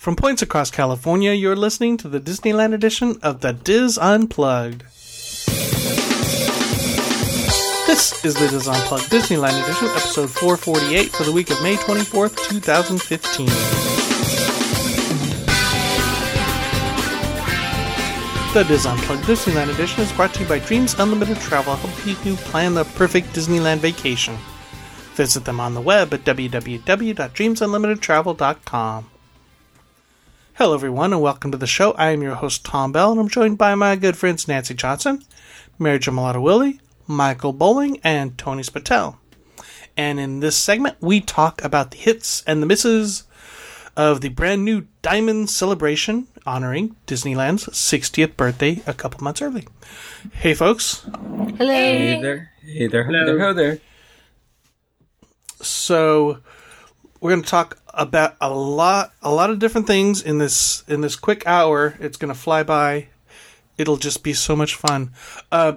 From points across California, you're listening to the Disneyland edition of the DIS Unplugged. This is the DIS Unplugged Disneyland edition, episode 448 for the week of May 24th, 2015. The DIS Unplugged Disneyland edition is brought to you by Dreams Unlimited Travel, helping you plan the perfect Disneyland vacation. Visit them on the web at www.dreamsunlimitedtravel.com. Hello, everyone, and welcome to the show. I am your host, Tom Bell, and I'm joined by my good friends Nancy Johnson, Mary Jamalata Willie, Michael Bowling, and Tony Spatel. And in this segment, we talk about the hits and the misses of the brand new Diamond Celebration honoring Disneyland's 60th birthday a couple months early. Hey, folks. Hello. Hey there. Hey there. Hello there. Hello there. So, we're going to talk about a lot a lot of different things in this in this quick hour. It's going to fly by. It'll just be so much fun. Uh,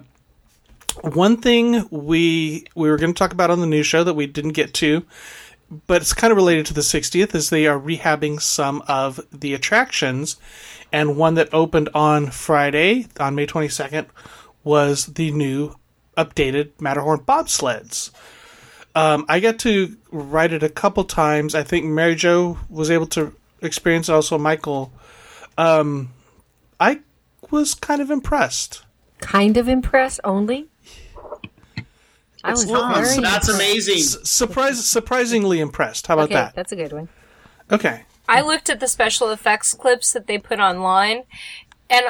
one thing we we were going to talk about on the new show that we didn't get to, but it's kind of related to the 60th, is they are rehabbing some of the attractions, and one that opened on Friday on May 22nd was the new updated Matterhorn bobsleds. Um, I got to ride it a couple times. I think Mary Jo was able to experience it, also Michael. Um, I was kind of impressed. Kind of impressed only? I was Well, very that's amazing. S- surprise, surprisingly impressed. How about Okay, that? that's a good one. Okay. I looked at the special effects clips that they put online, and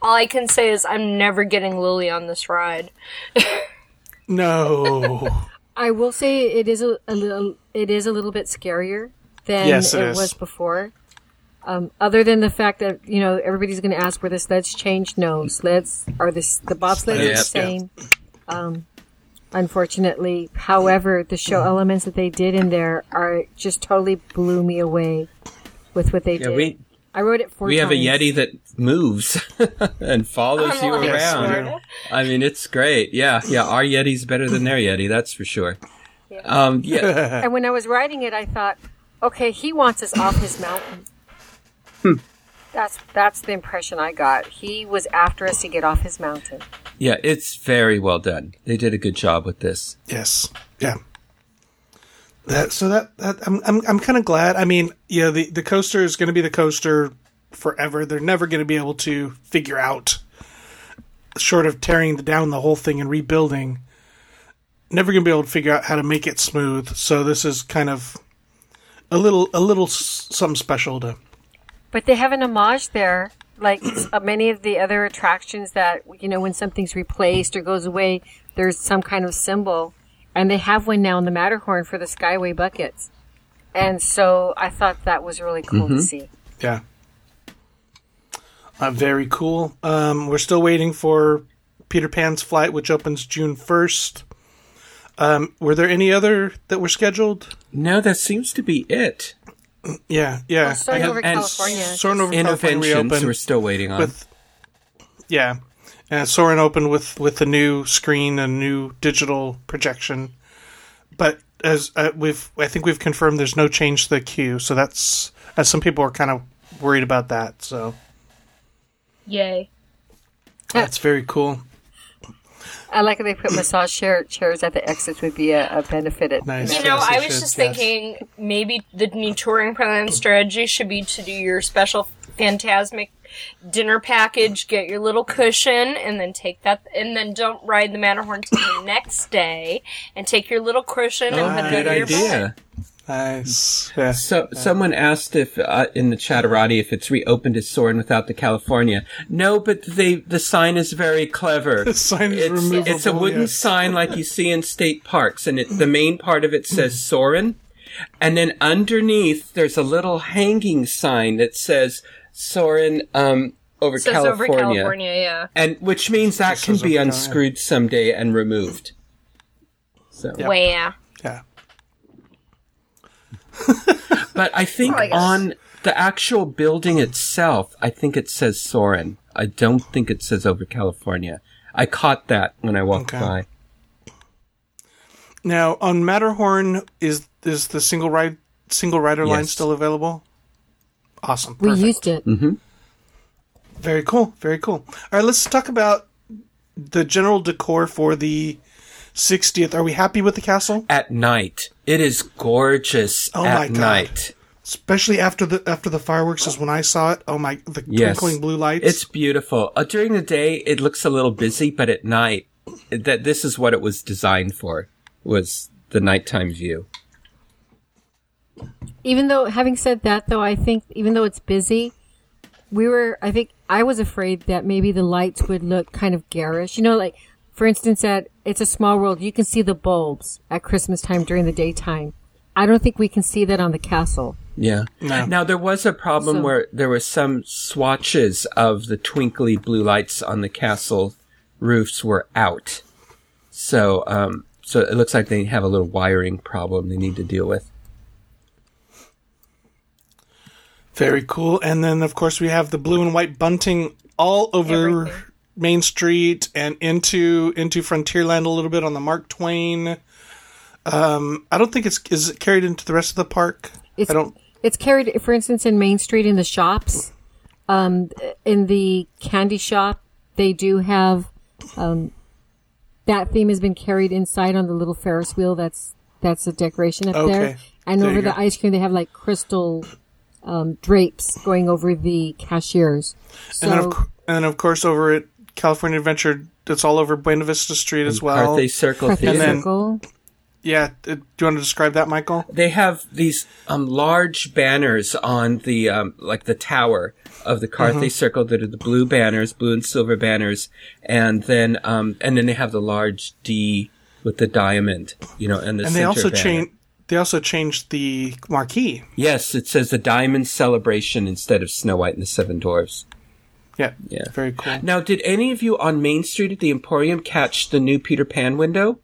all I can say is I'm never getting Lily on this ride. No. I will say it is a, a little it is a little bit scarier than Yes, it it, is. was before. Um, other than the fact that you know everybody's going to ask were the sleds changed? No, sleds are the the bobsleds are the same. Um, unfortunately, however, the show elements that they did in there are just totally blew me away with what they Yeah, did. we I wrote it four we have a. Yeti that moves and follows you Unlike Yes, we around. I mean, it's great. Yeah, yeah. Our Yeti's better than their Yeti, that's for sure. Um, yeah, And when I was writing it, I thought, okay, he wants us off his mountain. That's that's the impression I got. He was after us to get off his mountain. yeah. It's very well done. They did a good job with this. Yes. Yeah. That so that that I'm I'm I'm kind of glad. I mean, yeah, the the coaster is going to be the coaster forever. They're never going to be able to figure out short of tearing down the whole thing and rebuilding. Never going to be able to figure out how to make it smooth. So this is kind of a little a little s- something special to But they have an homage there, like uh, many of the other attractions that you know when something's replaced or goes away, there's some kind of symbol, and they have one now in the Matterhorn for the Skyway buckets. And so I thought that was really cool to see. Yeah. Uh, very cool. Um, we're still waiting for Peter Pan's flight, which opens June 1st. Um, were there any other that were scheduled? No, that seems to be it. Yeah, yeah. Well, starting over California. Soarin' over California reopened we're still waiting on. with, yeah, and Soarin' opened with with the new screen and new digital projection. But as uh, we've, I think we've confirmed there's no change to the queue. So that's as some people are kind of worried about that. So Yay. that's very cool. I like how they put massage chair, chairs at the exits would be a, a benefit. At, Nice. You know, Yes, I was should, just yes. thinking maybe the new touring plan strategy should be to do your special Fantasmic dinner package, get your little cushion, and then take that, and then don't ride the Matterhorn till the next day, and take your little cushion oh, and put it good under your bag. idea. Nice. Yeah. So, someone asked if uh, in the chatterati if it's reopened as Soarin' without the California. No, but they the sign is very clever. The sign is it's, removable, it's a wooden yes. sign like you see in state parks, and it, the main part of it says Soarin', and then underneath there's a little hanging sign that says Soarin' um, over Says California, over California, yeah. and which means that can be over California. unscrewed someday and removed. So, Yep. Wow. Yeah. But I think I on the actual building itself, I think it says Soarin'. I don't think it says over California. I caught that when I walked Okay. by. Now on Matterhorn, is is the single ride single rider line still available? Awesome. We used it. Very cool. Very cool. All right, let's talk about the general decor for the 60th. Are we happy with the castle? At night, it is gorgeous. Oh at my God. night, Especially after the after the fireworks is when I saw it. Oh my the yes, twinkling blue lights. It's beautiful. Uh, during the day, it looks a little busy, but at night, that this is what it was designed for. Was the nighttime view. Even though, having said that, though, I think even though it's busy, we were. I think I was afraid that maybe the lights would look kind of garish. You know, like for instance, at It's a Small World, you can see the bulbs at Christmas time during the daytime. I don't think we can see that on the castle. Yeah. No. Now there was a problem So- where there were some swatches of the twinkly blue lights on the castle roofs were out. So, um, so it looks like they have a little wiring problem they need to deal with. Very cool. And then, of course, we have the blue and white bunting all over Everything. Main Street and into into Frontierland a little bit on the Mark Twain. Um, I don't think it's is it carried into the rest of the park. It's, I don't. It's carried, for instance, in Main Street in the shops. Um, in the candy shop, they do have um, that theme has been carried inside on the little Ferris wheel. That's that's a decoration up Okay. there. And There over the go. ice cream, they have like crystal um, drapes going over the cashiers. So and of, and of course, over at California Adventure, it's all over Buena Vista Street as well. Carthay Circle Carthay Theater. then- Yeah. Do you want to describe that, Michael? they have these um, large banners on the um, like the tower of the Carthay Circle that are the blue banners, blue and silver banners, and then um, and then they have the large D with the diamond, you know, and the And they also banner. changed. They also changed the marquee. Yes, it says the Diamond Celebration instead of Snow White and the Seven Dwarfs. Yeah. Yeah. Very cool. Now, did any of you on Main Street at the Emporium catch the new Peter Pan window?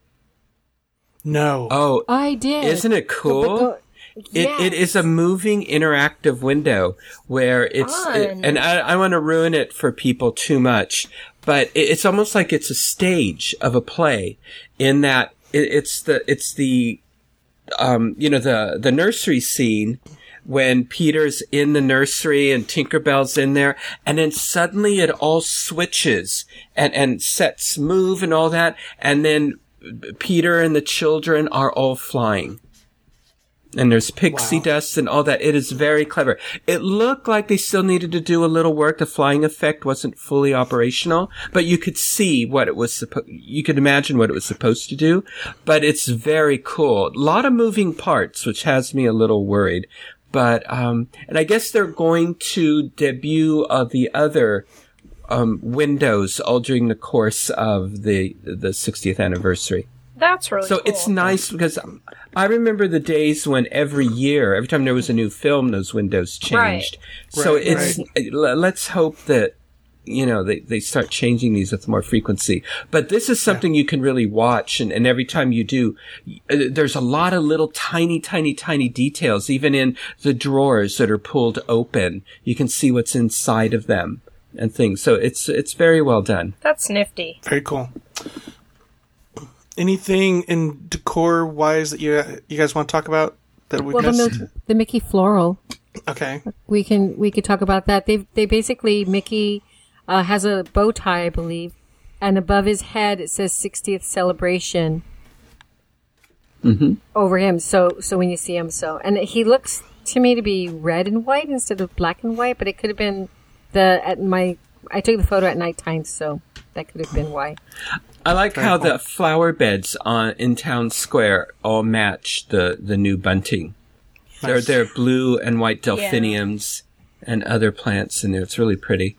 No. Oh, I did. isn't it cool? It, it is a moving interactive window where it's, it- and I, I want to ruin it for people too much, but it, it's almost like it's a stage of a play in that it, it's the, it's the, um, you know, the, the nursery scene when Peter's in the nursery and Tinkerbell's in there, and then suddenly it all switches and, and sets move and all that, and then Peter and the children are all flying and there's pixie Wow. dust and all that. It is very clever. It looked like they still needed to do a little work. The flying effect wasn't fully operational, but you could see what it was supposed, you could imagine what it was supposed to do, but it's very cool. A lot of moving parts, which has me a little worried. But, um, and I guess they're going to debut uh, the other, um, windows all during the course of the, the 60th anniversary. That's really So cool. it's nice because um, I remember the days when every year, every time there was a new film, those windows changed. So Right, it's l- let's hope that you know they, they start changing these with more frequency. But this is something you can really watch, and, and every time you do, uh, there's a lot of little tiny, tiny, tiny details, even in the drawers that are pulled open. You can see what's inside of them and things. So it's it's very well done. That's nifty. Very cool. Anything in decor wise that you you guys want to talk about that we Well, the, missed? Mil- the Mickey floral. okay. we can we could talk about that. They they basically Mickey uh, has a bow tie, I believe, and above his head it says 60th celebration over him. So so when you see him, so and he looks to me to be red and white instead of black and white, but it could have been the at my I took the photo at nighttime, so that could have been why. I like how the flower beds on in town square all match the the new bunting. They're they're blue and white delphiniums and other plants in there. It's really pretty.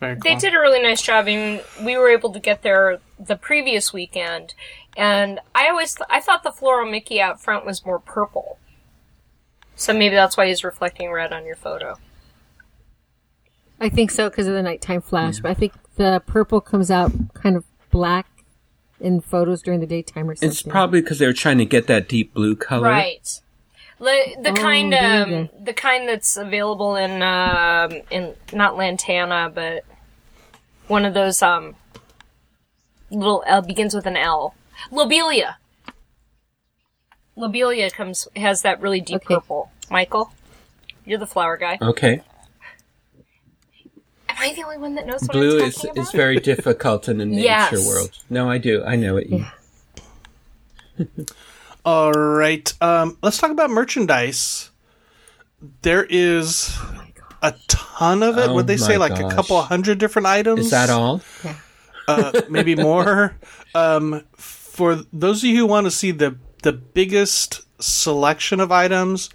Very cool. They did a really nice job. I mean, we were able to get there the previous weekend, and I always th- I thought the floral Mickey out front was more purple. So maybe that's why he's reflecting red on your photo. I think so because of the nighttime flash, but I think the purple comes out kind of black in photos during the daytime or something. It's probably because they were trying to get that deep blue color. Right. Le- the Oh, kind there um, the kind that's available in um, in not Lantana, but one of those um little L begins with an L. Lobelia. Lobelia comes has that really deep Okay. purple. Michael. You're the flower guy. Okay. Am I the only one that knows what Blue I'm is about? is very difficult in the nature Yes. world. No, I do. I know it. All right. Um, let's talk about merchandise. There is a ton of it. Oh Would they say my like a couple hundred different items? Is that all? Uh, maybe more. um, for those of you who want to see the the biggest selection of items,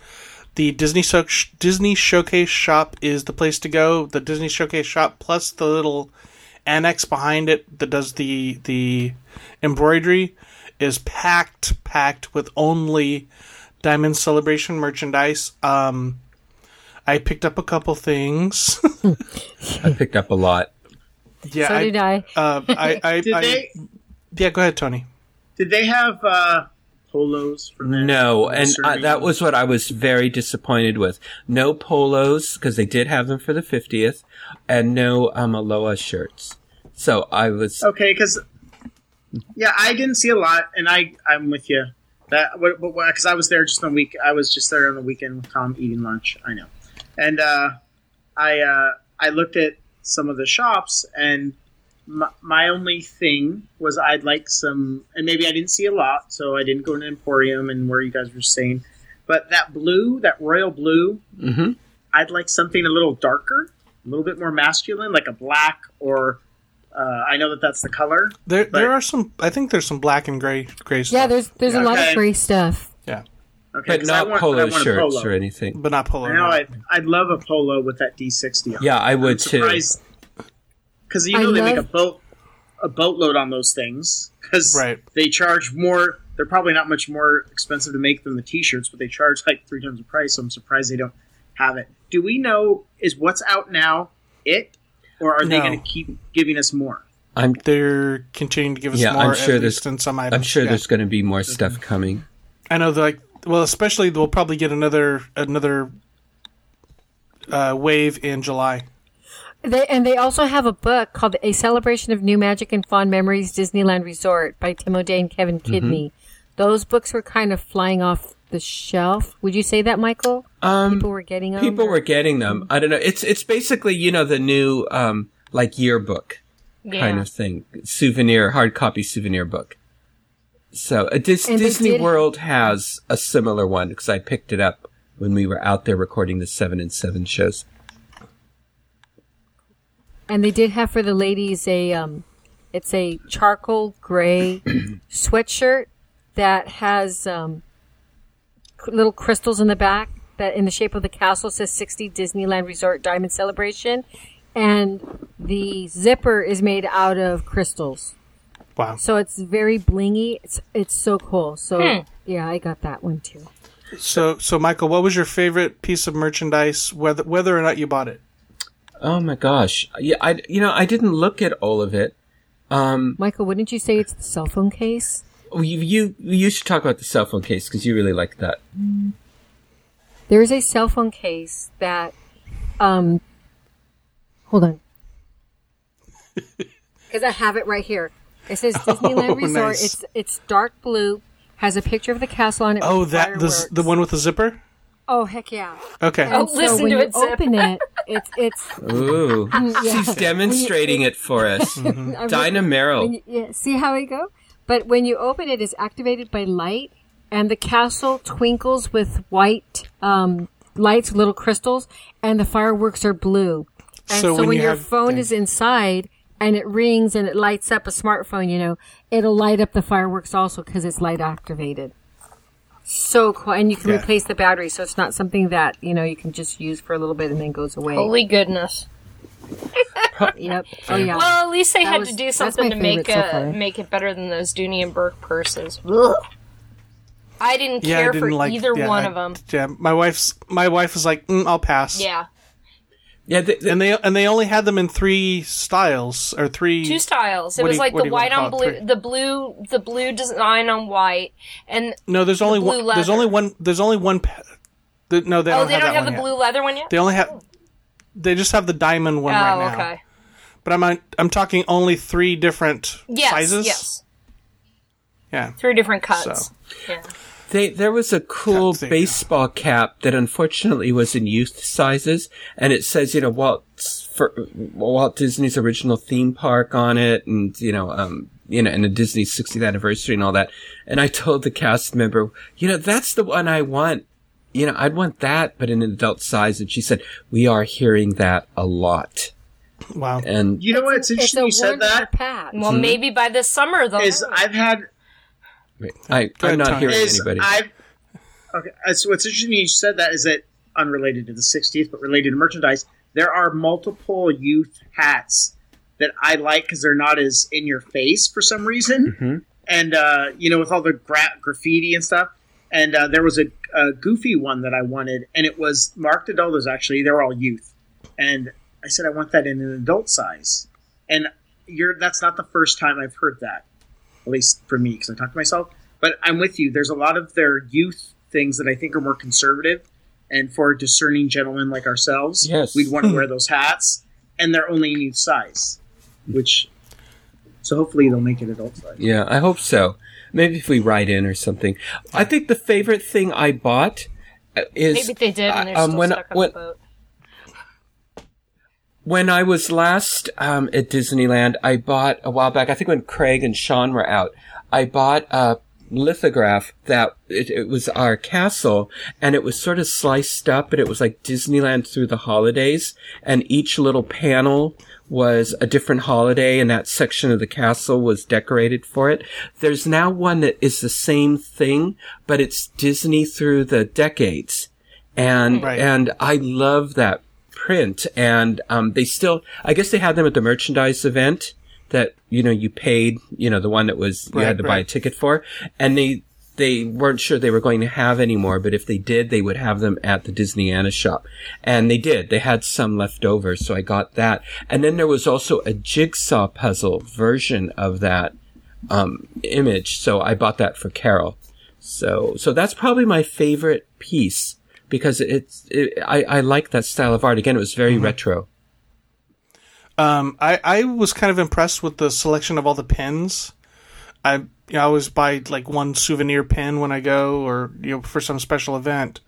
the Disney so- Disney Showcase shop is the place to go. The Disney Showcase shop plus the little annex behind it that does the the embroidery is packed packed with only Diamond Celebration merchandise. Um, I picked up a couple things. I picked up a lot. yeah, So did I. Uh, I, I, Did I- they yeah, go ahead, Tony. did they have uh, polos for men? No, and uh, Serving- that was what I was very disappointed with. No polos because they did have them for the fiftieth, and no um, Aloha shirts. So I was okay because yeah, I didn't see a lot, and I I'm with you. That because I was there just on the week. I was just there on the weekend with Tom eating lunch. I know, and uh, I uh, I looked at some of the shops, and my, my only thing was I'd like some, and maybe I didn't see a lot, so I didn't go to an Emporium and where you guys were saying, but that blue, that royal blue, Mhm. I'd like something a little darker, a little bit more masculine, like a black or. Uh, I know that that's the color. There, there are some. I think there's some black and gray, gray stuff. Yeah, there's there's a lot of gray stuff. yeah, Okay, but 'cause I not want- polo I want a shirts polo. or anything. but not polo. I know no. I'd, I'd love a polo with that D60 on. Yeah, I would too. Because you I know they make a boat a boatload on those things because Right. they charge more. They're probably not much more expensive to make than the T-shirts, but they charge like three times the price. So I'm surprised they don't have it. Do we know is what's out now it, or are they going to keep giving us more? I'm They're continuing to give us Yeah, more. I'm sure at there's- least in some items. I'm sure Yeah. there's going to be more stuff coming. I know. Like, well, especially we'll probably get another another uh, wave in July. They, and they also have a book called A Celebration of New Magic and Fond Memories Disneyland Resort by Tim O'Day and Kevin Kidney. Those books were kind of flying off the shelf. Would you say that, Michael? Um, People were getting them. people or- were getting them. I don't know. It's it's basically you know the new um, like yearbook Yeah. kind of thing, souvenir hard copy souvenir book. So uh, Dis- Disney did- World has a similar one because I picked it up when we were out there recording the seven and seven shows. And they did have for the ladies a um, it's a charcoal gray sweatshirt that has um, little crystals in the back that in the shape of the castle says 60 Disneyland Resort Diamond Celebration, and the zipper is made out of crystals. Wow. So it's very blingy. It's it's so cool. So Hmm. yeah, I got that one too. So, so Michael, what was your favorite piece of merchandise, whether whether or not you bought it? Oh my gosh! Yeah, I you know I didn't look at all of it. Um, Michael, wouldn't you say it's the cell phone case? you you, you should talk about the cell phone case because you really like that. There's a cell phone case that, um, hold on, because I have it right here. It says Disneyland Oh, Resort. nice. It's it's dark blue, has a picture of the castle on it. Oh, that the the one with the zipper. Oh heck yeah! Okay. Oh, And so listen when to you it zip. open it, it's it's Ooh, yeah. she's demonstrating it for us. I'm Dinah Merrill. You, yeah, see how I go? But when you open it, it's activated by light, and the castle twinkles with white um, lights, little crystals, and the fireworks are blue. And So so, when when, you your have- phone yeah. is inside and it rings and it lights up a smartphone, you know, it'll light up the fireworks also because it's light activated. So cool, and you can Yeah. replace the battery, so it's not something that you know you can just use for a little bit and then goes away. Holy goodness. Yep. Oh yeah. Well, at least they That had was- to do something to make favorite so uh, make it better than those Dooney and Bourke purses. Ugh. I didn't Yeah, I care didn't for like either yeah, one I- of them. Yeah, my wife's my wife was like, mm, "I'll pass." Yeah, Yeah, the, the- and they and they only had them in three styles or three. two styles. It was you- like the do you wanna white on call it? blue, Three. the blue, the blue design on white, and no, there's only blue one. There's only one. There's only one. The, no, they oh, don't they have don't that have one the yet. blue leather one yet. They only have. They just have the diamond one oh, right now. okay. But I'm I'm talking only three different Yes, sizes. yes, Yeah. three different cuts. So. Yeah. They, there was a cool Caps, there you go. baseball cap that unfortunately was in youth sizes, and it says, you know, Walt for Walt Disney's original theme park on it, and you know, um, you know, and a Disney 60th anniversary and all that. And I told the cast member, you know, that's the one I want. You know, I'd want that, but in an adult size. And she said, we are hearing that a lot. Wow. And You know what? It's It's interesting a you said that. patch. Well, maybe by this summer they'll. Is. I've had I, Go I'm not Tony. hearing is anybody. I've okay. uh, So what's interesting you said that is that unrelated to the 60th, but related to merchandise. There are multiple youth hats that I like because they're not as in your face for some reason, Mhm. and uh, you know with all the gra- graffiti and stuff. And uh, there was a, a goofy one that I wanted, and it was marked adults. Actually, They're all youth, and I said I want that in an adult size. And you're that's not the first time I've heard that, at least for me, because I talk to myself. But I'm with you. There's a lot of their youth things that I think are more conservative, and for discerning gentlemen like ourselves, Yes. we'd want to wear those hats, and they're only in youth size, which. So hopefully they'll make it adult size. Yeah, I hope so. Maybe if we write in or something. I think the favorite thing I bought uh, is Maybe they did, and they're um, still when stuck on when the boat. When I was last um, at Disneyland, I bought a while back. I think when Craig and Sean were out, I bought a lithograph that it, it was our castle, and it was sort of sliced up, and it was like Disneyland through the holidays, and each little panel was a different holiday, and that section of the castle was decorated for it. There's now one that is the same thing, but it's Disney through the decades and Right. and I love that print. And um, they still, I guess they had them at the merchandise event that you know you paid, you know, the one that was you had to buy a ticket for, and they they weren't sure they were going to have anymore, but if they did, they would have them at the Disneyana shop. And they did. They had some left over, so I got that. And then there was also a jigsaw puzzle version of that um, image, so I bought that for Carol. So, so that's probably my favorite piece because it's, it, I, I like that style of art. Again, it was very retro. Um, I, I was kind of impressed with the selection of all the pins. I you know, I always buy like one souvenir pin when I go, or you know, for some special event.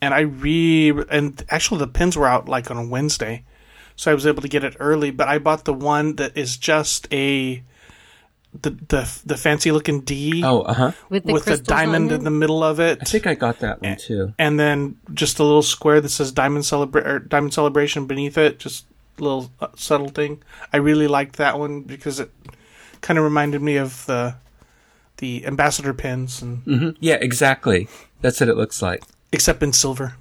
And I re and actually the pins were out like on a Wednesday, so I was able to get it early. But I bought the one that is just a the the the fancy looking D Oh, uh huh. with the with the diamond in the middle of it. I think I got that one too. and then just a little square that says diamond celebra- diamond celebration beneath it just a little uh, subtle thing i really liked that one because it kind of reminded me of the the ambassador pins and hmm Yeah, exactly. That's what it looks like. except in silver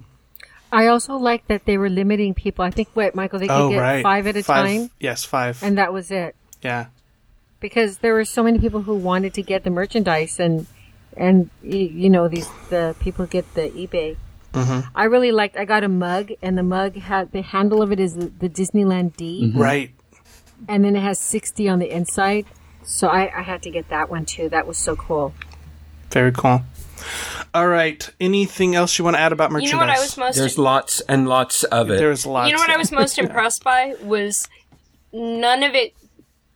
I also like that they were limiting people. I think what Michael they could oh get right five at a time, yes five and that was it. yeah Because there were so many people who wanted to get the merchandise, and and you know these the people get the eBay. Mm-hmm. I really liked. I got a mug, and the mug had the handle of it is the, the Disneyland D, right and then it has sixty on the inside. So I, I had to get that one too. That was so cool. very cool all right anything else you want to add about You merchandise know what I was most There's lots and lots of it. there's lots You know what I was most impressed by was none of it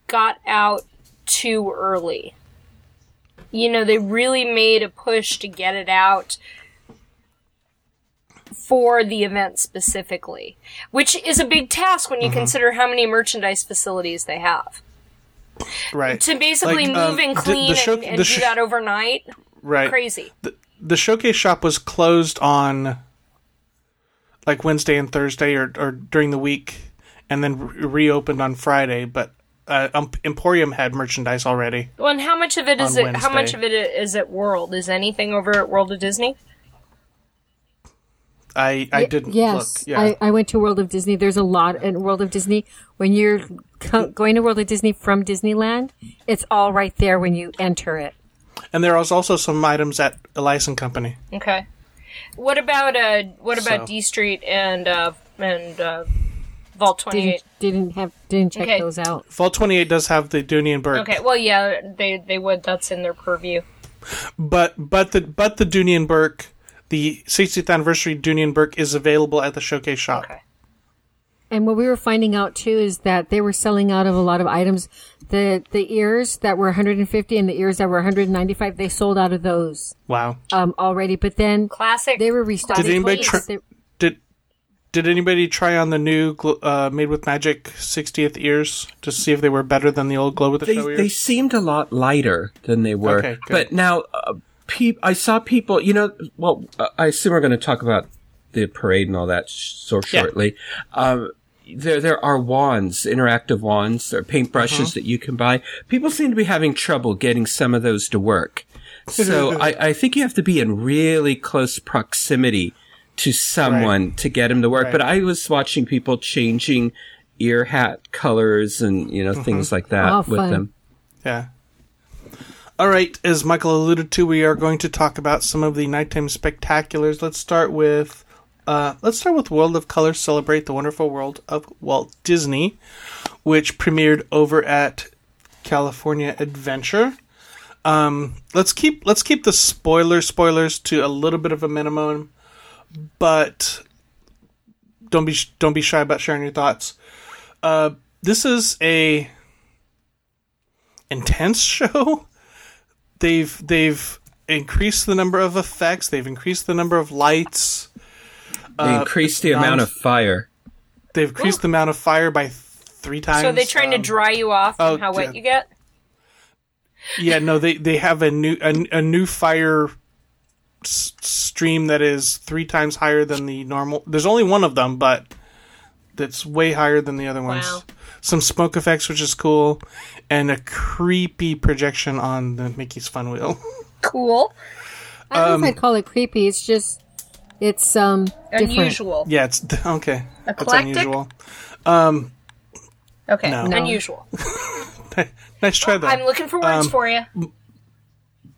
got out too early. You know, they really made a push to get it out for the event specifically, which is a big task when you Mm-hmm. consider how many merchandise facilities they have. right To basically Like, move um, and clean the show- and, and the do sh- that overnight, right crazy. the showcase shop was closed on like Wednesday and Thursday or, or during the week and then re- reopened on Friday but uh, um, Emporium had merchandise already. Well, and how much of it is On it? How much of it is at World? Is anything over at World of Disney? I I didn't yes, look. Yeah. I, I went to World of Disney. There's a lot in World of Disney. When you're co- going to World of Disney from Disneyland, it's all right there when you enter it. and there was also some items at Elias and Company. Okay. What about uh? What about So- D Street and uh and uh, Vault 28. Didn't didn't have didn't check Okay. those out. Vault 28 does have the Dooney and Bourke. Okay. Well, yeah, they they would. That's in their purview. But but the but the Dooney and Bourke, the 60th anniversary Dooney and Bourke is available at the showcase shop. Okay. And what we were finding out too is that they were selling out of a lot of items. The the ears that were 150 and the ears that were 195, they sold out of those Wow. um, already. But then Classic. they were restocking. Did anybody Please, try- they- Did did anybody try on the new uh, made with magic 60th ears to see if they were better than the old glow with the They show ears? they seemed a lot lighter than they were. Okay, but now, uh, peop- I saw people. You know, well, uh, I assume we're going to talk about the parade and all that sh- so Yeah. shortly. Um, there there are wands, interactive wands, or paintbrushes Uh-huh. that you can buy. People seem to be having trouble getting some of those to work. So I, I think you have to be in really close proximity to someone to get him to work. Right. But I was watching people changing ear hat colors and you know Mm-hmm. things like that Oh, with fun. them. Yeah. All right, as Michael alluded to, we are going to talk about some of the nighttime spectaculars. Let's start with uh, let's start with World of Color Celebrate the Wonderful World of Walt Disney, which premiered over at California Adventure. Um, let's keep let's keep the spoiler spoilers to a little bit of a minimum, but don't be don't be shy about sharing your thoughts. Uh, this is a intense show. They've they've increased the number of effects. They've increased the number of lights. They Uh, increased the non- amount of fire. They've increased the amount of fire by three times. so they're trying to Um, dry you off from oh, how wet yeah. you get? Yeah, no, they they have a new a, a new fire s- stream that is three times higher than the normal. There's only one of them, but that's way higher than the other ones. Wow. Some smoke effects, which is cool, and a creepy projection on the Mickey's Fun Wheel. Cool. I don't Um, know if I'd call it creepy. It's just it's um different. Unusual. yeah, it's okay. That's Eclectic? unusual. Okay. No. No. Unusual. Nice try though. I'm looking for words Um, for you.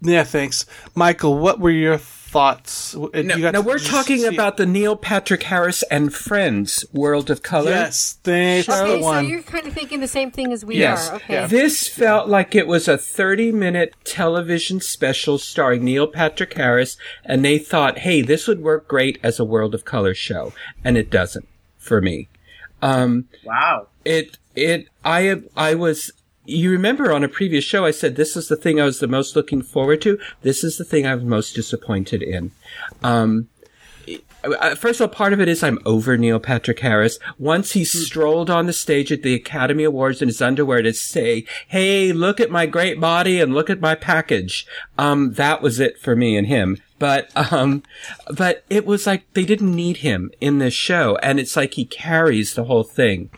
Yeah, thanks, Michael. What were your thoughts? No, you got no, we're talking see- about the Neil Patrick Harris and Friends World of Color. Yes, that's the Okay, so one. you're kind of thinking the same thing as we Yes. are. Okay. Yeah. This felt like it was a 30 minute television special starring Neil Patrick Harris, and they thought, hey, this would work great as a World of Color show. And it doesn't for me. Um, Wow. it, it, I, I was, you remember on a previous show, I said this is the thing I was the most looking forward to. This is the thing I was most disappointed in. Um, first of all, part of it is I'm over Neil Patrick Harris. Once he strolled on the stage at the Academy Awards in his underwear to say, "Hey, look at my great body and look at my package," um, that was it for me and him. But um, but it was like they didn't need him in this show, and it's like he carries the whole thing.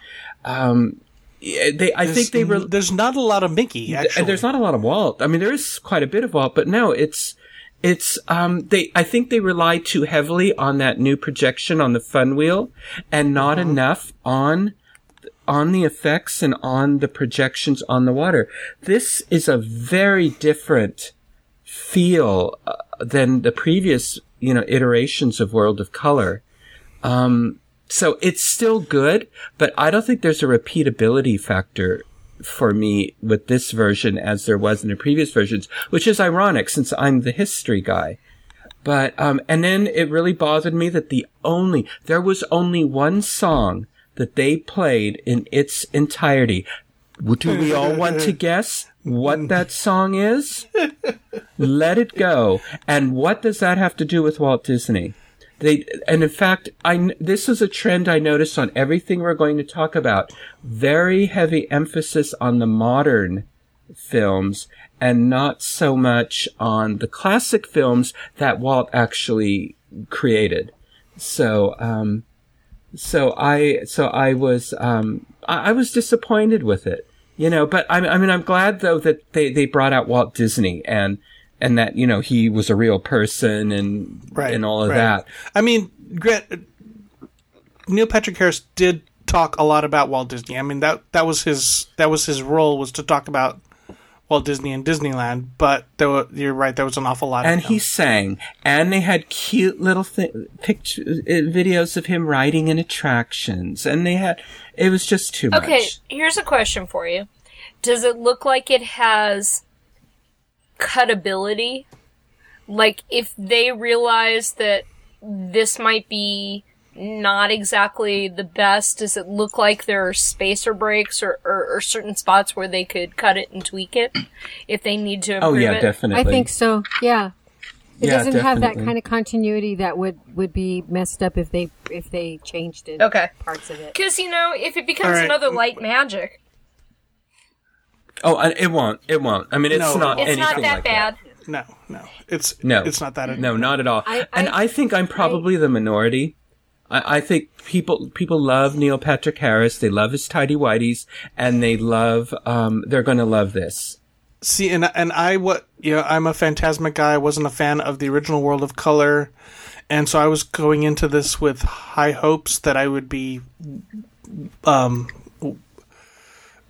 Um, they, I think they were. there's not a lot of Mickey. Actually, And there's not a lot of Walt. I mean, there is quite a bit of Walt, but no, it's it's um they I think they rely too heavily on that new projection on the fun wheel and not enough on on the effects and on the projections on the water. This is a very different feel uh, than the previous, you know, iterations of World of Color. Um so it's still good, but I don't think there's a repeatability factor for me with this version as there was in the previous versions, which is ironic since I'm the history guy. But, um, and then it really bothered me that the only, there was only one song that they played in its entirety. Do we all want to guess what that song is? Let it go. And what does that have to do with Walt Disney? They, and in fact, I, this is a trend I noticed on everything we're going to talk about. Very heavy emphasis on the modern films and not so much on the classic films that Walt actually created. So, um, so I, so I was, um, I, I was disappointed with it, you know, but I, I mean, I'm glad though that they, they brought out Walt Disney and, and that, you know, he was a real person and, right, and all of right. that. I mean, Grant, Neil Patrick Harris did talk a lot about Walt Disney. I mean that that was his that was his role was to talk about Walt Disney and Disneyland. But there were, you're right, there was an awful lot. Of And of he sang, and they had cute little th- pictures, uh, videos of him riding in attractions, and they had, it was just too much. Okay, here's a question for you. Does it look like it has cutability? Like if they realize that this might be not exactly the best? Does it look like there are spacer breaks or, or, or certain spots where they could cut it and tweak it if they need to Oh yeah, it? definitely. I think so. Yeah. It Yeah, doesn't have that kind of continuity that would would be messed up if they if they changed it. Okay. Parts of it. Because, you know, if it becomes All right. another light magic, Oh, and it won't. It won't. I mean, it's No, not it's anything not that like bad. that. No, no, it's No, it's not that. No, not at all. I- and I- I think I'm probably the minority. I, I think people people love Neil Patrick Harris. They love his tidy whities, and they love. Um, they're going to love this. See, and and I what you know, I'm a Fantasmic guy. I wasn't a fan of the original World of Color, and so I was going into this with high hopes that I would be, um,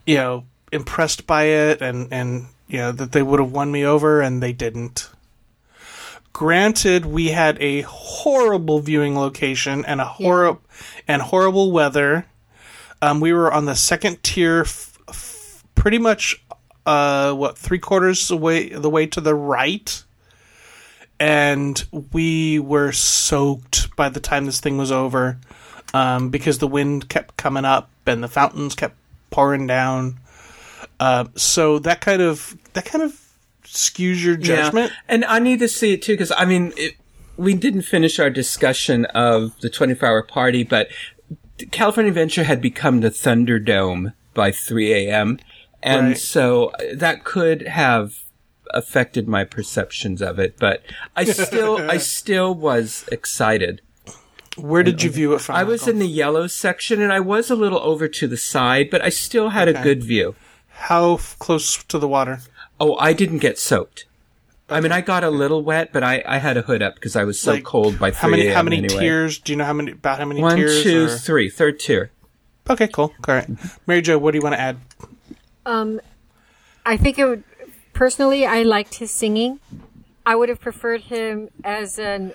you know, impressed by it, and and you know that they would have won me over, and they didn't. Granted, we had a horrible viewing location and a horrible and horrible weather. Um, we were on the second tier, f- f- pretty much uh what three quarters away the way to the right and we were soaked by the time this thing was over um because the wind kept coming up and the fountains kept pouring down uh so that kind of that kind of skews your judgment Yeah. And I need to see it too because I mean, it, we didn't finish our discussion of the 24 hour party, but California Adventure had become the Thunderdome by 3 a.m. And Right. so uh, that could have affected my perceptions of it, but I still, I still was excited. where did you view it from I was in the yellow section and I was a little over to the side, but I still had a good view. How f- close to the water Oh, I didn't get soaked. I mean, I got a little wet, but I, I had a hood up because I was so Like, cold by 3 how many how many anyway. tiers do you know how many about how many One, tiers two, or- three. Third tier. okay cool all right mary jo what do you want to add Um, I think it would. Personally, I liked his singing. I would have preferred him as an.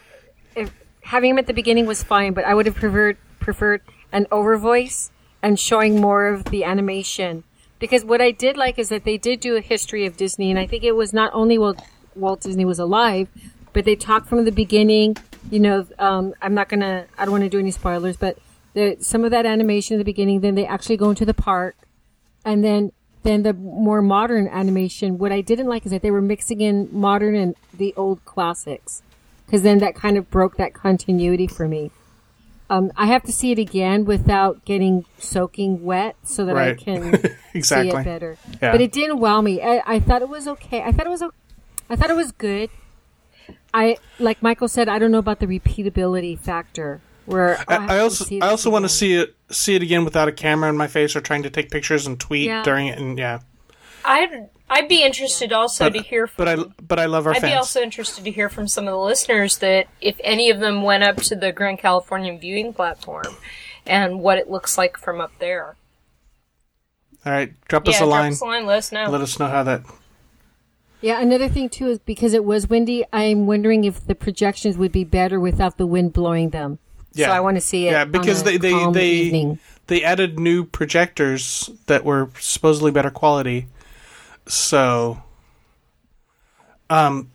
If having him at the beginning was fine, but I would have preferred preferred an over voice and showing more of the animation. Because what I did like is that they did do a history of Disney, and I think it was not only while Walt Disney was alive, but they talked from the beginning. You know, um, I'm not gonna. I don't want to do any spoilers, but the, some of that animation in the beginning. Then they actually go into the park and then then the more modern animation what i didn't like is that they were mixing in modern and the old classics because then that kind of broke that continuity for me um, i have to see it again without getting soaking wet so that i Right. can see it better Yeah. but it didn't wow me I, I thought it was okay i thought it was i thought it was good i like michael said i don't know about the repeatability factor where I'll I, I also I also want to see it see it again without a camera in my face or trying to take pictures and tweet Yeah. during it and yeah. I'd I'd be interested also to hear from But I but I love our I'd fans. be also interested to hear from some of the listeners that if any of them went up to the Grand Californian viewing platform and what it looks like from up there. All right, drop yeah, us a drop line. us a line. Let us know. Let us know how that. Yeah, another thing too is because it was windy, I'm wondering if the projections would be better without the wind blowing them. Yeah, So I want to see it. Yeah, on because a they they calm they evening. they added new projectors that were supposedly better quality. So, um,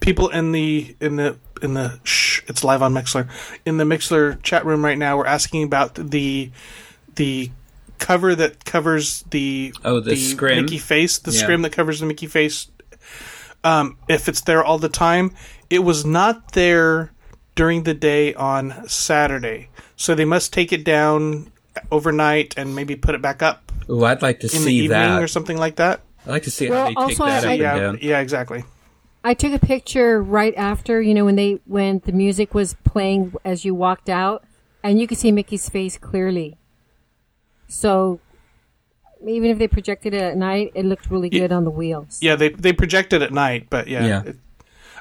people in the in the in the shh, it's live on Mixlr in the Mixlr chat room right now. We're asking about the the cover that covers the Oh, the scrim? Mickey face, the Yeah. scrim that covers the Mickey face. Um, if it's there all the time, it was not there during the day on Saturday, so they must take it down overnight and maybe put it back up Ooh, I'd like to in the see evening that. or something like that. I'd like to see Well, how they take also, that I- up and Yeah, down. yeah, exactly. I took a picture right after, you know, when they when the music was playing as you walked out, and you could see Mickey's face clearly. So even if they projected it at night, it looked really good on the wheels. Yeah, they they projected at night, but yeah, Yeah. it-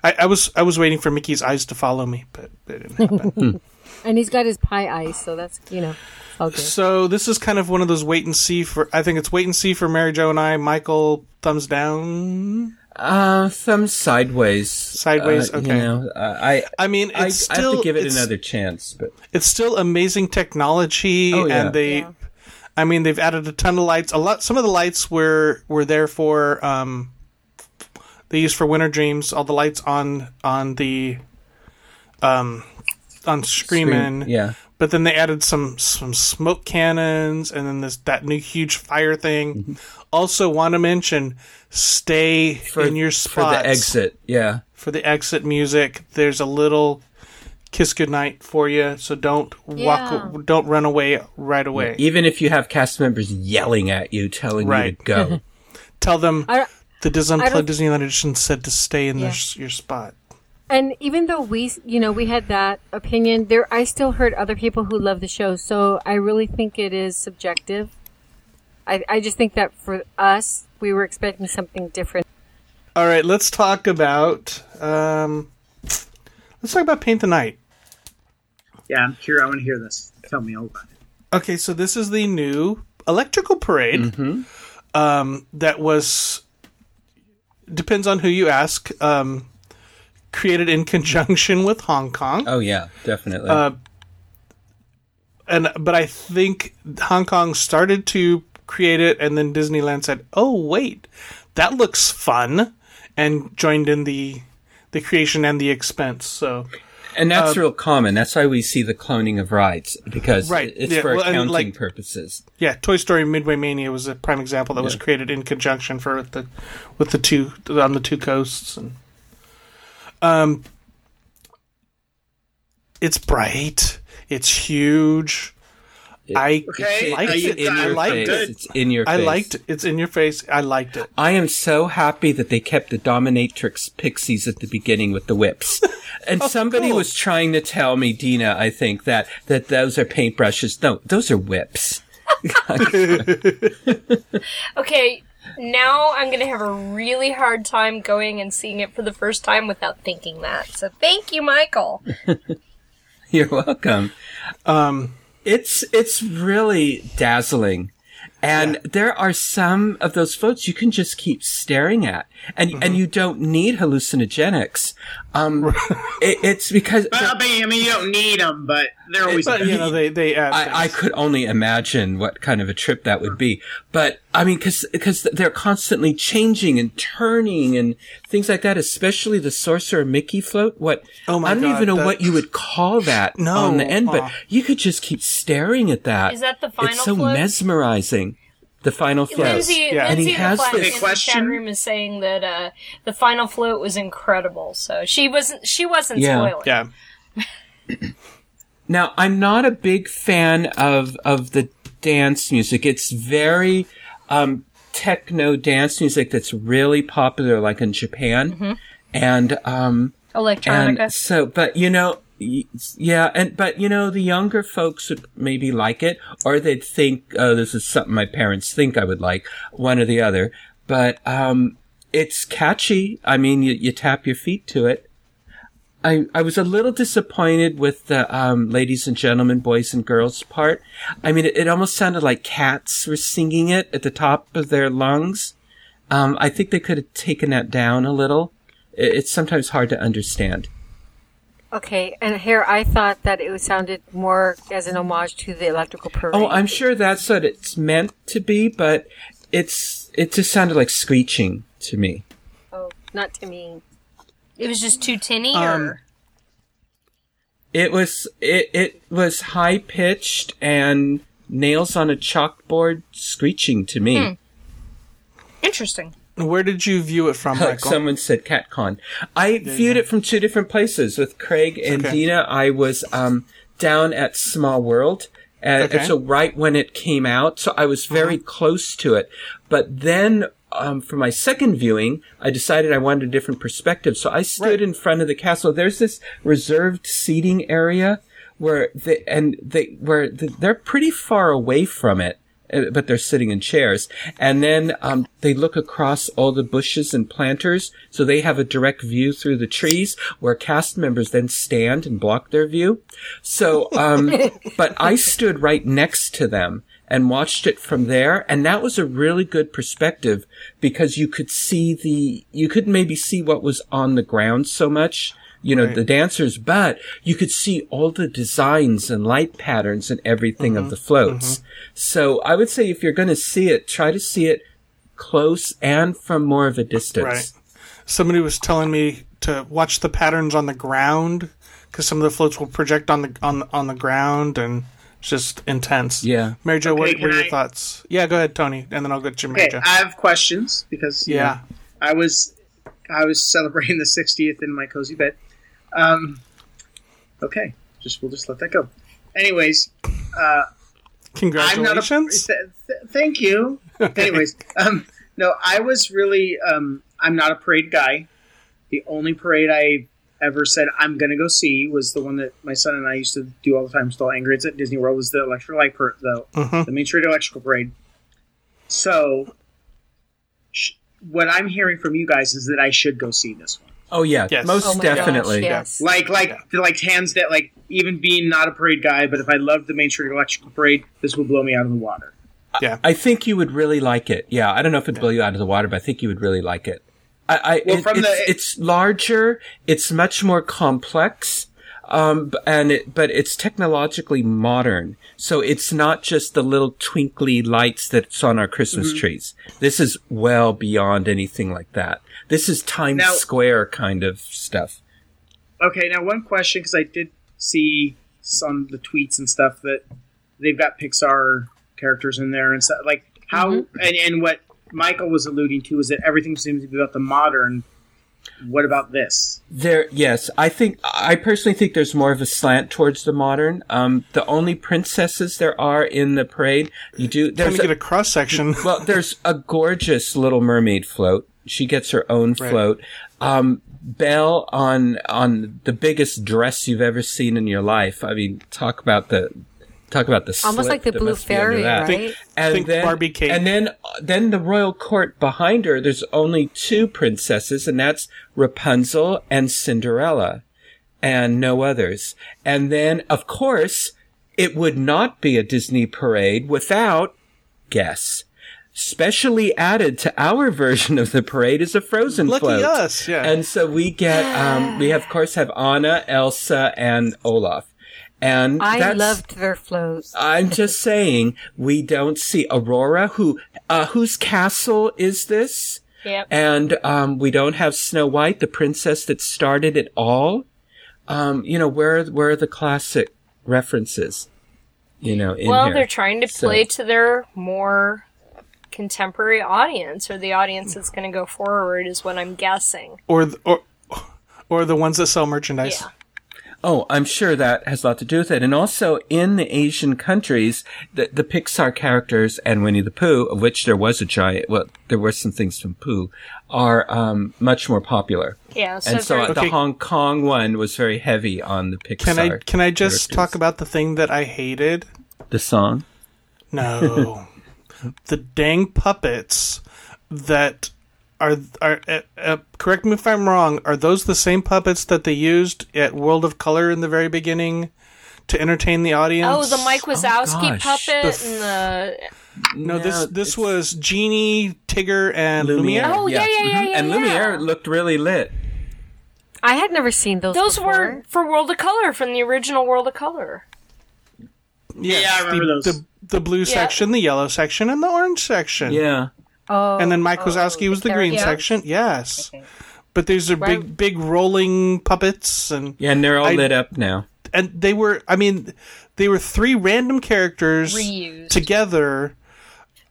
I, I was I was waiting for Mickey's eyes to follow me, but it didn't happen. And he's got his pie eyes, so that's you know, all good. so this is kind of one of those wait and see for. I think it's wait and see for Mary Jo and I. Michael, thumbs down. Uh, thumb sideways. Sideways, Uh, okay. You know, uh, I, I mean, I, it's I still have to give it another chance, but it's still amazing technology Oh, yeah. and they Yeah. I mean they've added a ton of lights. A lot some of the lights were were there for um they used for Winter Dreams, all the lights on on the um on Screamin'. yeah. But then they added some some smoke cannons, and then this that new huge fire thing. Mm-hmm. Also, want to mention, stay in your spot for the exit. Yeah. for the exit music. There's a little kiss goodnight for you, so don't Yeah. walk, don't run away right away. Even if you have cast members yelling at you, telling you to go. Tell them I, the Disney I don't- Disneyland edition said to stay in Yeah. their, your spot. And even though we, you know, we had that opinion, there, I still heard other people who love the show. So I really think it is subjective. I, I just think that for us, we were expecting something different. All right, let's talk about um, let's talk about Paint the Night. Yeah, I'm curious. I want to hear this. Tell me all about it. Okay, so this is the new electrical parade um, that was depends on who you ask. Um, created in conjunction with Hong Kong, Oh yeah, definitely. Uh, and but I think Hong Kong started to create it, and then Disneyland said, "Oh wait, that looks fun," and joined in the the creation and the expense. So and that's real common. That's why we see the cloning of rides because Right, it's yeah, for well, accounting like- purposes. Yeah, Toy Story Midway Mania was a prime example that was created in conjunction for the with the two on the two coasts and um it's bright, it's huge. I Okay, liked it. in I your liked face. it. It's in your I face. liked it. It's in your face. I liked it. I am so happy that they kept the dominatrix pixies at the beginning with the whips. And somebody cool. was trying to tell me, Dina, I think that that those are paintbrushes. No, those are whips. Okay, now I'm gonna have a really hard time going and seeing it for the first time without thinking that. So thank you, Michael. You're welcome. Um It's it's really dazzling. And there are some of those floats you can just keep staring at, and Mm-hmm. and you don't need hallucinogenics. Um, it, it's because But I mean, I mean, you don't need them, but they're always. but you know they they add I, I could only imagine what kind of a trip that would be. But I mean, because because they're constantly changing and turning and things like that. Especially the Sorcerer Mickey float. What Oh my I don't God, even know that- what you would call that No, on the end, but aw. you could just keep staring at that. Is that the final It's so float? mesmerizing. The final float. Lindsay, Yeah. Lindsay And he in, the has flat, the- in the chat room is saying that uh, the final float was incredible. So she wasn't she wasn't Yeah. spoiling. yeah. Now, I'm not a big fan of of the dance music. It's very um, techno dance music that's really popular, like in Japan, and um, Electronica. and so, but you know, y- yeah, and but you know, the younger folks would maybe like it, or they'd think, "Oh, this is something my parents think I would like," one or the other. But um, it's catchy. I mean, you, you tap your feet to it. I, I was a little disappointed with the um, ladies and gentlemen, boys and girls part. I mean, it, it almost sounded like cats were singing it at the top of their lungs. Um, I think they could have taken that down a little. It, it's sometimes hard to understand. Okay, and here I thought that it sounded more as an homage to the electrical parade. Oh, I'm sure that's what it's meant to be, but it's it just sounded like screeching to me. Oh, not to me. it was just too tinny, Um, or It was it it was high pitched and nails on a chalkboard screeching to me. interesting. Where did you view it from, Michael? Someone said CatCon. I viewed it from two different places. With Craig and Okay. Dina, I was um, down at Small World. And, Okay. and so right when it came out, so I was very close to it. But then, um, for my second viewing, I decided I wanted a different perspective. So I stood Right. in front of the castle. There's this reserved seating area where they, and they, where th- they're pretty far away from it but they're sitting in chairs. And then um, they look across all the bushes and planters, so they have a direct view through the trees, where cast members then stand and block their view. So, um, but I stood right next to them and watched it from there, and that was a really good perspective because you could see the, you could maybe see what was on the ground so much you know, Right. the dancers, but you could see all the designs and light patterns and everything Mm-hmm. of the floats. So I would say if you're going to see it, try to see it close and from more of a distance. Right. Somebody was telling me to watch the patterns on the ground because some of the floats will project on the on the, on the ground and it's just intense. Yeah. Mary Jo, what Okay, were can your I- thoughts? Yeah, go ahead, Tony, and then I'll get you, Mary Okay, Jo. I have questions because you Yeah. know, I was I was celebrating the 60th in my cozy bed. Um, okay, just we'll just let that go. Anyways, uh, not a. Congratulations. Th- th- thank you. Anyways, um, no, I was really. Um, I'm not a parade guy. The only parade I ever said I'm going to go see was the one that my son and I used to do all the time. Still angry. It's at Disney World. Was the electric light per- the Mhm. the Main Street Electrical Parade. So, what I'm hearing from you guys is that I should go see this one. Oh yeah, Yes. most Oh definitely. Gosh, yes. Like, like, like hands that, like, even being not a parade guy, but if I loved the Main Street Electrical Parade, this would blow me out of the water. yeah. I think you would really like it. Yeah, I don't know if it'd blow you out of the water, but I think you would really like it. I, I Well, it- from it's, the- it's larger, it's much more complex, um, and it, but it's technologically modern. So it's not just the little twinkly lights that's on our Christmas Mm-hmm. trees. This is well beyond anything like that. This is Times Now- Square kind of stuff. Okay, now one question because I did see some of the tweets and stuff that they've got Pixar characters in there and stuff. Like how and, and what Michael was alluding to is that everything seems to be about the modern. What about this? There, yes, I think I personally think there's more of a slant towards the modern. Um, the only princesses there are in the parade, you do. Trying There's to get a, a cross section. well, there's a gorgeous Little Mermaid float. She gets her own Right. float. Um, Belle on on the biggest dress you've ever seen in your life. I mean, talk about the talk about the Almost slit like the Blue must be under Fairy, that. right? And Think then Barbie Kate. and then then the royal court behind her. There's only two princesses, and that's Rapunzel and Cinderella, and no others. And then, of course, it would not be a Disney parade without guess. Specially added to our version of the parade is a frozen Lucky float. us, yeah. And so we get, um, we of course have Anna, Elsa, and Olaf. And I loved their floats. I'm just saying we don't see Aurora, who, uh, whose castle is this? Yep. And, um, we don't have Snow White, the princess that started it all. Um, you know, where, where are the classic references? You know, in well, here? they're trying to So- play to their more contemporary audience, or the audience that's going to go forward, is what I'm guessing. or th- or or the ones that sell merchandise. Yeah. Oh, I'm sure that has a lot to do with it. And also in the Asian countries, the, the Pixar characters and Winnie the Pooh, of which there was a giant, well, there were some things from Pooh, are um, much more popular. Yeah. So and so they're- the Okay. Hong Kong one was very heavy on the Pixar. Can I can I just characters. talk about the thing that I hated? the song? No, the dang puppets that are are. Uh, uh, correct me if I'm wrong. Are those the same puppets that they used at World of Color in the very beginning to entertain the audience? Oh, the Mike Wazowski gosh. puppet The f- and the No, this No, this it's- was Genie, Tigger, and Lumiere. Lumiere. Oh, yeah, yeah, yeah, Mhm. yeah, And yeah. Lumiere looked really lit. I had never seen those. those before. were for World of Color from the original World of Color. Yes, Yeah, I remember the, those. The, the blue section, the yellow section, and the orange section. Yeah. Oh, And then oh, Mike oh, Wazowski was the green section. Yes. But these are Right. big, big rolling puppets, and Yeah, and they're all I- lit up now. and they were. I mean, they were three random characters Reused. together.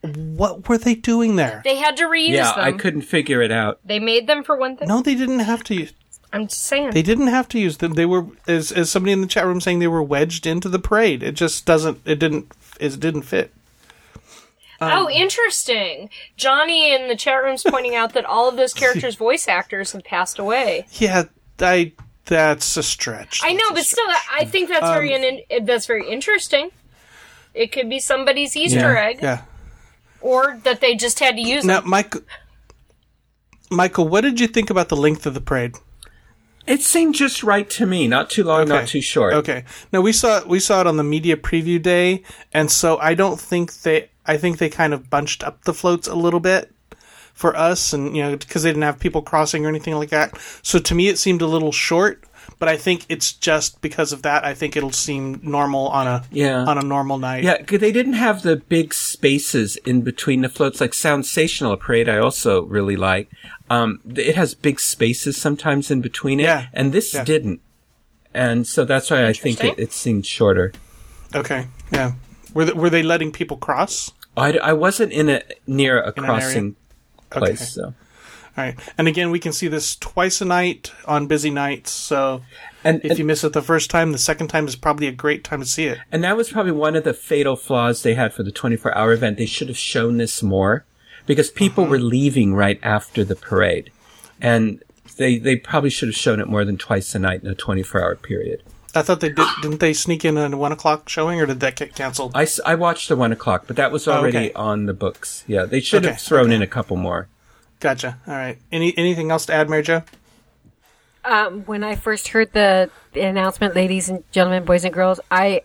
What were they doing there? They had to reuse Yeah, them. I couldn't figure it out. They made them for one thing. No, they didn't have to. Use, I'm just saying. they didn't have to use them. They were, as as somebody in the chat room saying, they were wedged into the parade. It just doesn't. It didn't. It didn't fit. Um, oh, interesting. Johnny in the chat room's pointing out that all of those characters' voice actors have passed away. Yeah, I. That's a stretch. I know, That's but still. I think that's very Um, in, that's very interesting. It could be somebody's Easter Yeah, egg, Yeah. or that they just had to use Now, them. Michael, Michael, what did you think about the length of the parade? It seemed just right to me. Not too long, not too short. Okay. Now we saw we saw it on the media preview day, and so I don't think they. I think they kind of bunched up the floats a little bit for us, and you know because they didn't have people crossing or anything like that. So to me, it seemed a little short. But I think it's just because of that. I think it'll seem normal on a Yeah. on a normal night. Yeah, 'cause they didn't have the big spaces in between the floats, like Soundsational Parade. I also really like. Um, it has big spaces sometimes in between it, Yeah. and this Yeah. didn't. and so that's why I think it, it seemed shorter. Okay, yeah. Were they, were they letting people cross? I, I wasn't in a near a an crossing place, Okay. so All right, and again, we can see this twice a night on busy nights. So and if and, you miss it the first time, the second time is probably a great time to see it. and that was probably one of the fatal flaws they had for the 24 hour event. They should have shown this more because people Uh-huh. were leaving right after the parade, and they they probably should have shown it more than twice a night in a 24 hour period. I thought they did. Didn't they sneak in a one o'clock showing, or did that get canceled? I, I watched the one o'clock, but that was Oh, already okay. on the books. Yeah, they should Okay, have thrown okay. in a couple more. Gotcha. All right. Any anything else to add, Mary Jo? Um, when I first heard the, the announcement, ladies and gentlemen, boys and girls, I,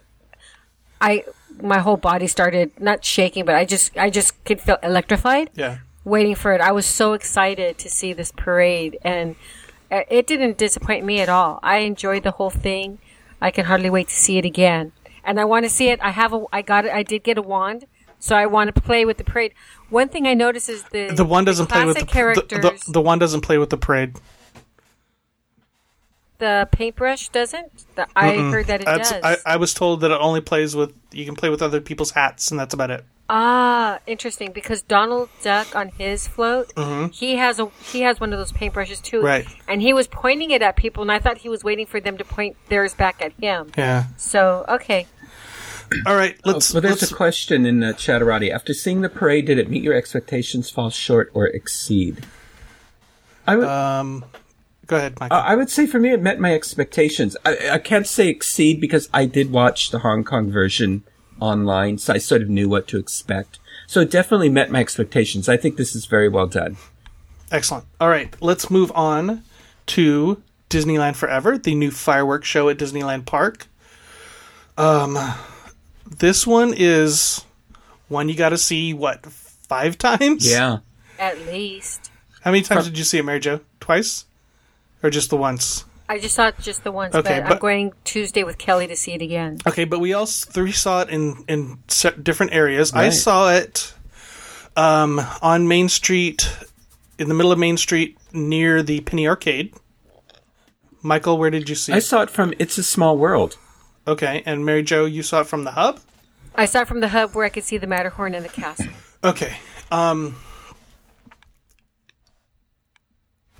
I, my whole body started not shaking, but I just, I just could feel electrified. Yeah. waiting for it. I was so excited to see this parade, and uh, it didn't disappoint me at all. I enjoyed the whole thing. I can hardly wait to see it again, and I want to see it. I have a, I got it. I did get a wand, so I want to play with the parade. One thing I noticed is the The one doesn't play with the, classic the, characters. the the one doesn't play with the parade. the paintbrush doesn't. The, I heard that it That's, does. I, I was told that it only plays with you can play with other people's hats, and that's about it. Ah, interesting. Because Donald Duck on his float, he has a he has one of those paintbrushes too, Mm-hmm. Right. And he was pointing it at people, and I thought he was waiting for them to point theirs back at him. Yeah. So okay, All right. Let's. Well, there's let's a question in the Chatterati. After seeing the parade, did it meet your expectations, fall short, or exceed? I would, um. Go ahead, Michael. I would say for me, it met my expectations. I, I can't say exceed because I did watch the Hong Kong version online, so I sort of knew what to expect. So it definitely met my expectations. I think this is very well done. Excellent. All right. Let's move on to Disneyland Forever, the new fireworks show at Disneyland Park. Um, this one is one you got to see. What five times? Yeah. at least How many times did you see it, Mary Jo? Twice, or just the once? I just saw it just the once, Okay, but, I'm going Tuesday with Kelly to see it again. Okay, but we all three saw it in in different areas. I saw it um, on Main Street, in the middle of Main Street, near the Penny Arcade. Michael, where did you see I it? saw it from It's a Small World. Okay, and Mary Jo, you saw it from the hub. I saw it from the hub where I could see the Matterhorn and the castle. Okay, um,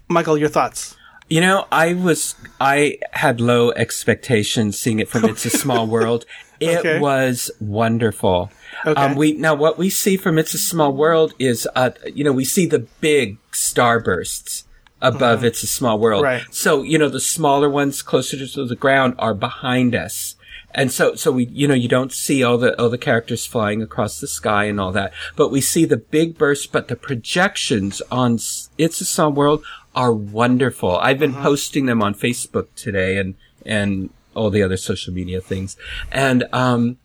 Michael, your thoughts? You know, I was, I had low expectations seeing it from It's a Small World. It Okay. was wonderful. Okay. Um, we, now what we see from It's a Small World is, uh, you know, we see the big starbursts above It's a Small World. Right. So, you know, the smaller ones closer to the ground are behind us. And so, so we, you know, you don't see all the, all the characters flying across the sky and all that, but we see the big bursts, but the projections on It's a Small World are wonderful. I've been posting them on Facebook today and, and all the other social media things. And, um,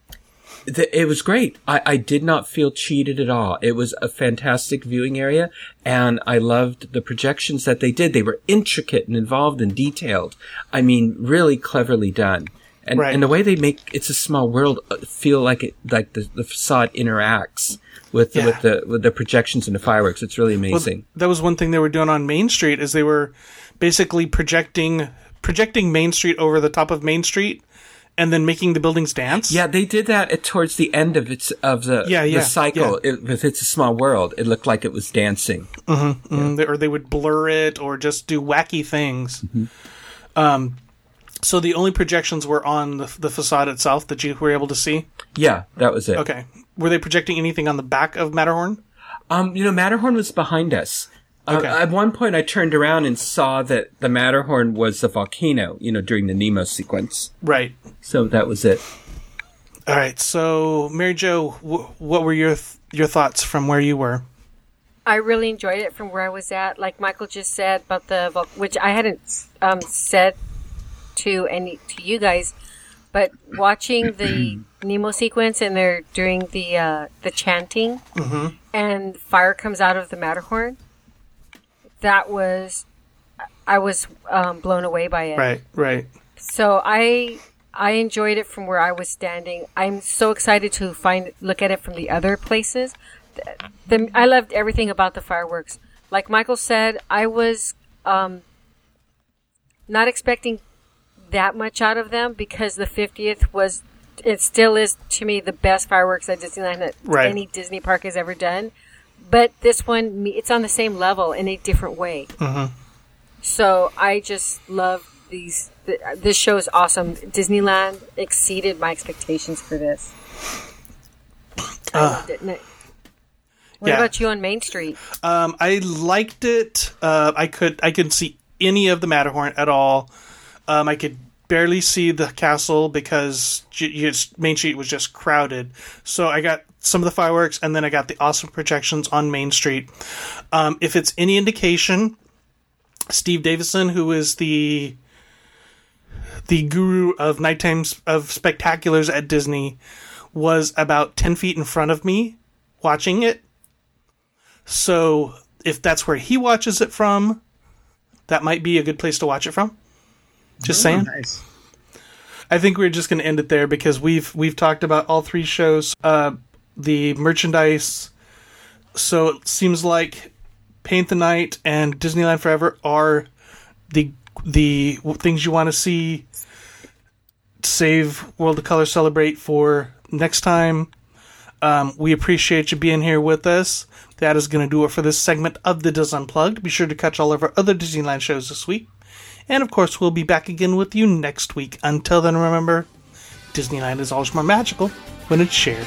th- it was great. I, I did not feel cheated at all. It was a fantastic viewing area and I loved the projections that they did. They were intricate and involved and detailed. I mean, really cleverly done. And, Right. and the way they make It's a Small World uh, feel like it, like the, the facade interacts with, the, Yeah. with the, with the projections and the fireworks. It's really amazing. That was one thing they were doing on Main Street is they were basically projecting projecting Main Street over the top of Main Street and then making the buildings dance. Yeah, they did that at, towards the end of its of the Yeah, yeah, the cycle. It, with It's a Small World, it looked like it was dancing. Mm, they- or they would blur it or just do wacky things. Um, so the only projections were on the, the facade itself that you were able to see. Yeah, that was it. Okay, were they projecting anything on the back of Matterhorn? Um, you know, Matterhorn was behind us. Uh, at one point, I turned around and saw that the Matterhorn was a volcano. You know, during the Nemo sequence. Right. So that was it. All right. So Mary Jo, wh- what were your th- your thoughts from where you were? I really enjoyed it from where I was at. Like Michael just said about the vol- which I hadn't um, said to any to you guys, but watching the Nemo sequence and they're doing the uh, the chanting and fire comes out of the Matterhorn. That was I was um, blown away by it. Right. Right. So I I enjoyed it from where I was standing. I'm so excited to find look at it from the other places. The, the, I loved everything about the fireworks. Like Michael said, I was um, not expecting that much out of them because the 50th was, it still is to me the best fireworks at Disneyland that Right. any Disney park has ever done. But this one, it's on the same level in a different way. So I just love these. This show is awesome. Disneyland exceeded my expectations for this. I loved it. What yeah. about you on Main Street? Um, I liked it. Uh, I could I couldn't see any of the Matterhorn at all. Um, I could barely see the castle because j- just, Main Street was just crowded. So I got some of the fireworks, and then I got the awesome projections on Main Street. Um, if it's any indication, Steve Davison, who is the the guru of nighttime of spectaculars at Disney, was about ten feet in front of me watching it. So if that's where he watches it from, that might be a good place to watch it from. Just saying. Nice. I think we're just going to end it there because we've we've talked about all three shows, uh, the merchandise. So it seems like Paint the Night and Disneyland Forever are the the things you want to see. Save World of Color celebrate for next time. Um, we appreciate you being here with us. That is going to do it for this segment of the DIS Unplugged. Be sure to catch all of our other Disneyland shows this week. And of course, we'll be back again with you next week. Until then, remember, Disneyland is always more magical when it's shared.